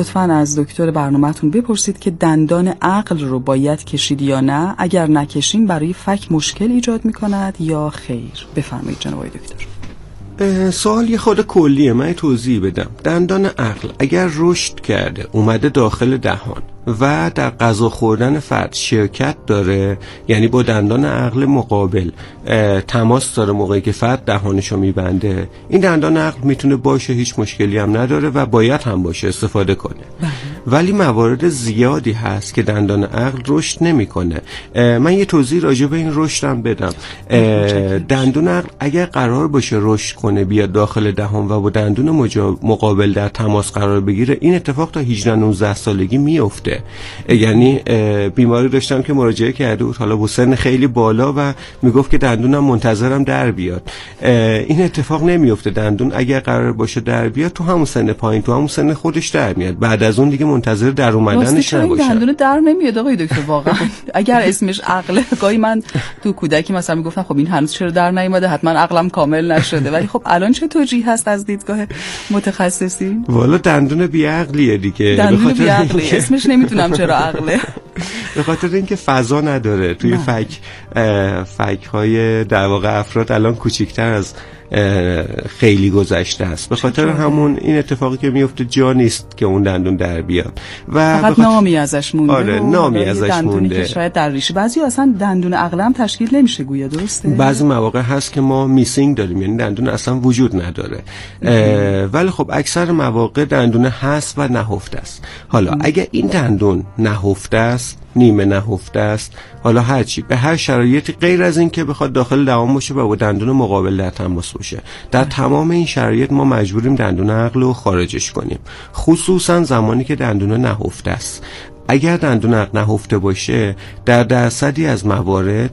لطفا از دکتر برنامهتون بپرسید که دندان عقل رو باید کشید یا نه. اگر نکشیم برای فک مشکل ایجاد می کند یا خیر. بفرمایید جناب دکتر. سوال یه خود کلیه من توضیح بدم دندان عقل اگر رشد کرده اومده داخل دهان و در غذا خوردن فرد شرکت داره یعنی با دندان عقل مقابل تماس داره موقعی که فرد دهانشو میبنده این دندان عقل می‌تونه باشه هیچ مشکلی هم نداره و باید هم باشه استفاده کنه بله. ولی موارد زیادی هست که دندان عقل رشد نمی‌کنه. من یه توضیح راجع به این رشدم بدم. دندون عقل اگر قرار باشه رشد کنه بیاد داخل دهان و با دندون مقابل در تماس قرار بگیره این اتفاق تا 18 19 سالگی میفته یعنی بیماری داشتم که مراجعه کرده بود. حالا با سن خیلی بالا و می‌گفت که دندونم منتظرم در بیاد. این اتفاق نمیفته دندون اگر قرار باشه در بیاد تو همون سن پایین تو همون سن خودش در میاد. بعد از اون دیگه منتظر در اومدنش نباشه. دندون در نمیاد آقای دکتر؟ واقعا. اگر اسمش عقل گاهی من تو کودکی مثلا می‌گفتم خب این هنوز چرا در نیومده؟ حتما عقلم کامل نشده. ولی خب الان چه توجیه هست از دیدگاه متخصصین والا دندون بیعقلیه دیگه. دندون بیعقلی اسمش نمی‌دونم چرا عقله. به خاطر اینکه فضا نداره. توی فک فک های در واقع افراد الان کوچیکتر از خیلی گذشته است. به خاطر همون این اتفاقی که میفته جا نیست که اون دندون در بیاد. و فقط بخاطر... نامی ازش مونده آره نامی ازش مونده. که شاید در ریشه. بعضی اصلا دندون عقلم تشکیل نمیشه گویا درسته؟ بعضی مواقع هست که ما میسینگ داریم یعنی دندون اصلا وجود نداره. ولی خب اکثر مواقع دندون هست و نهفته است. حالا اگه این دندون نهفته است نیمه نهفته است. حالا هرچی به هر شرایطی غیر از این که بخواد داخل دوام باشه و با دندون مقابل در تماس باشه. در تمام این شرایط ما مجبوریم دندون عقل رو خارجش کنیم. خصوصا زمانی که دندون نهفته است. اگر دندون نهفته باشه در درصدی از موارد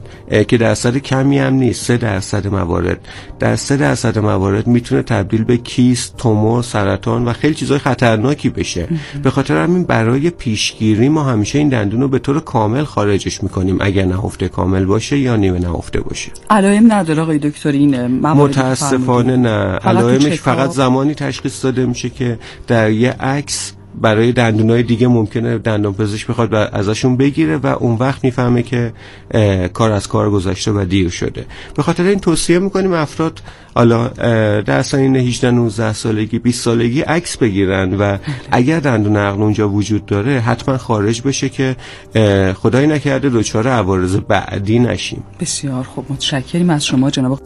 که درصد کمی هم نیست سه درصد موارد در سه درصد موارد می‌تونه تبدیل به کیست تومور سرطان و خیلی چیزهای خطرناکی بشه. به خاطر همین برای پیشگیری ما همیشه این دندون رو به طور کامل خارجش می‌کنیم اگر نهفته کامل باشه یا نیمه نهفته باشه. علائم نداره آقای دکتر این متاسفانه نه. علائمش فقط زمانی تشخیص داده میشه که در یه عکس برای دندونای دیگه ممکنه دندان پزشک بخواد و ازشون بگیره و اون وقت می‌فهمه که کار از کار گذشته و دیر شده. به خاطر این توصیه می‌کنیم افراد حالا در سنین 18 19 سالگی 20 سالگی عکس بگیرن و اگر دندون عقل اونجا وجود داره حتما خارج بشه که خدای نکرده دچار عوارض بعدی نشیم. بسیار خوب متشکریم از شما جناب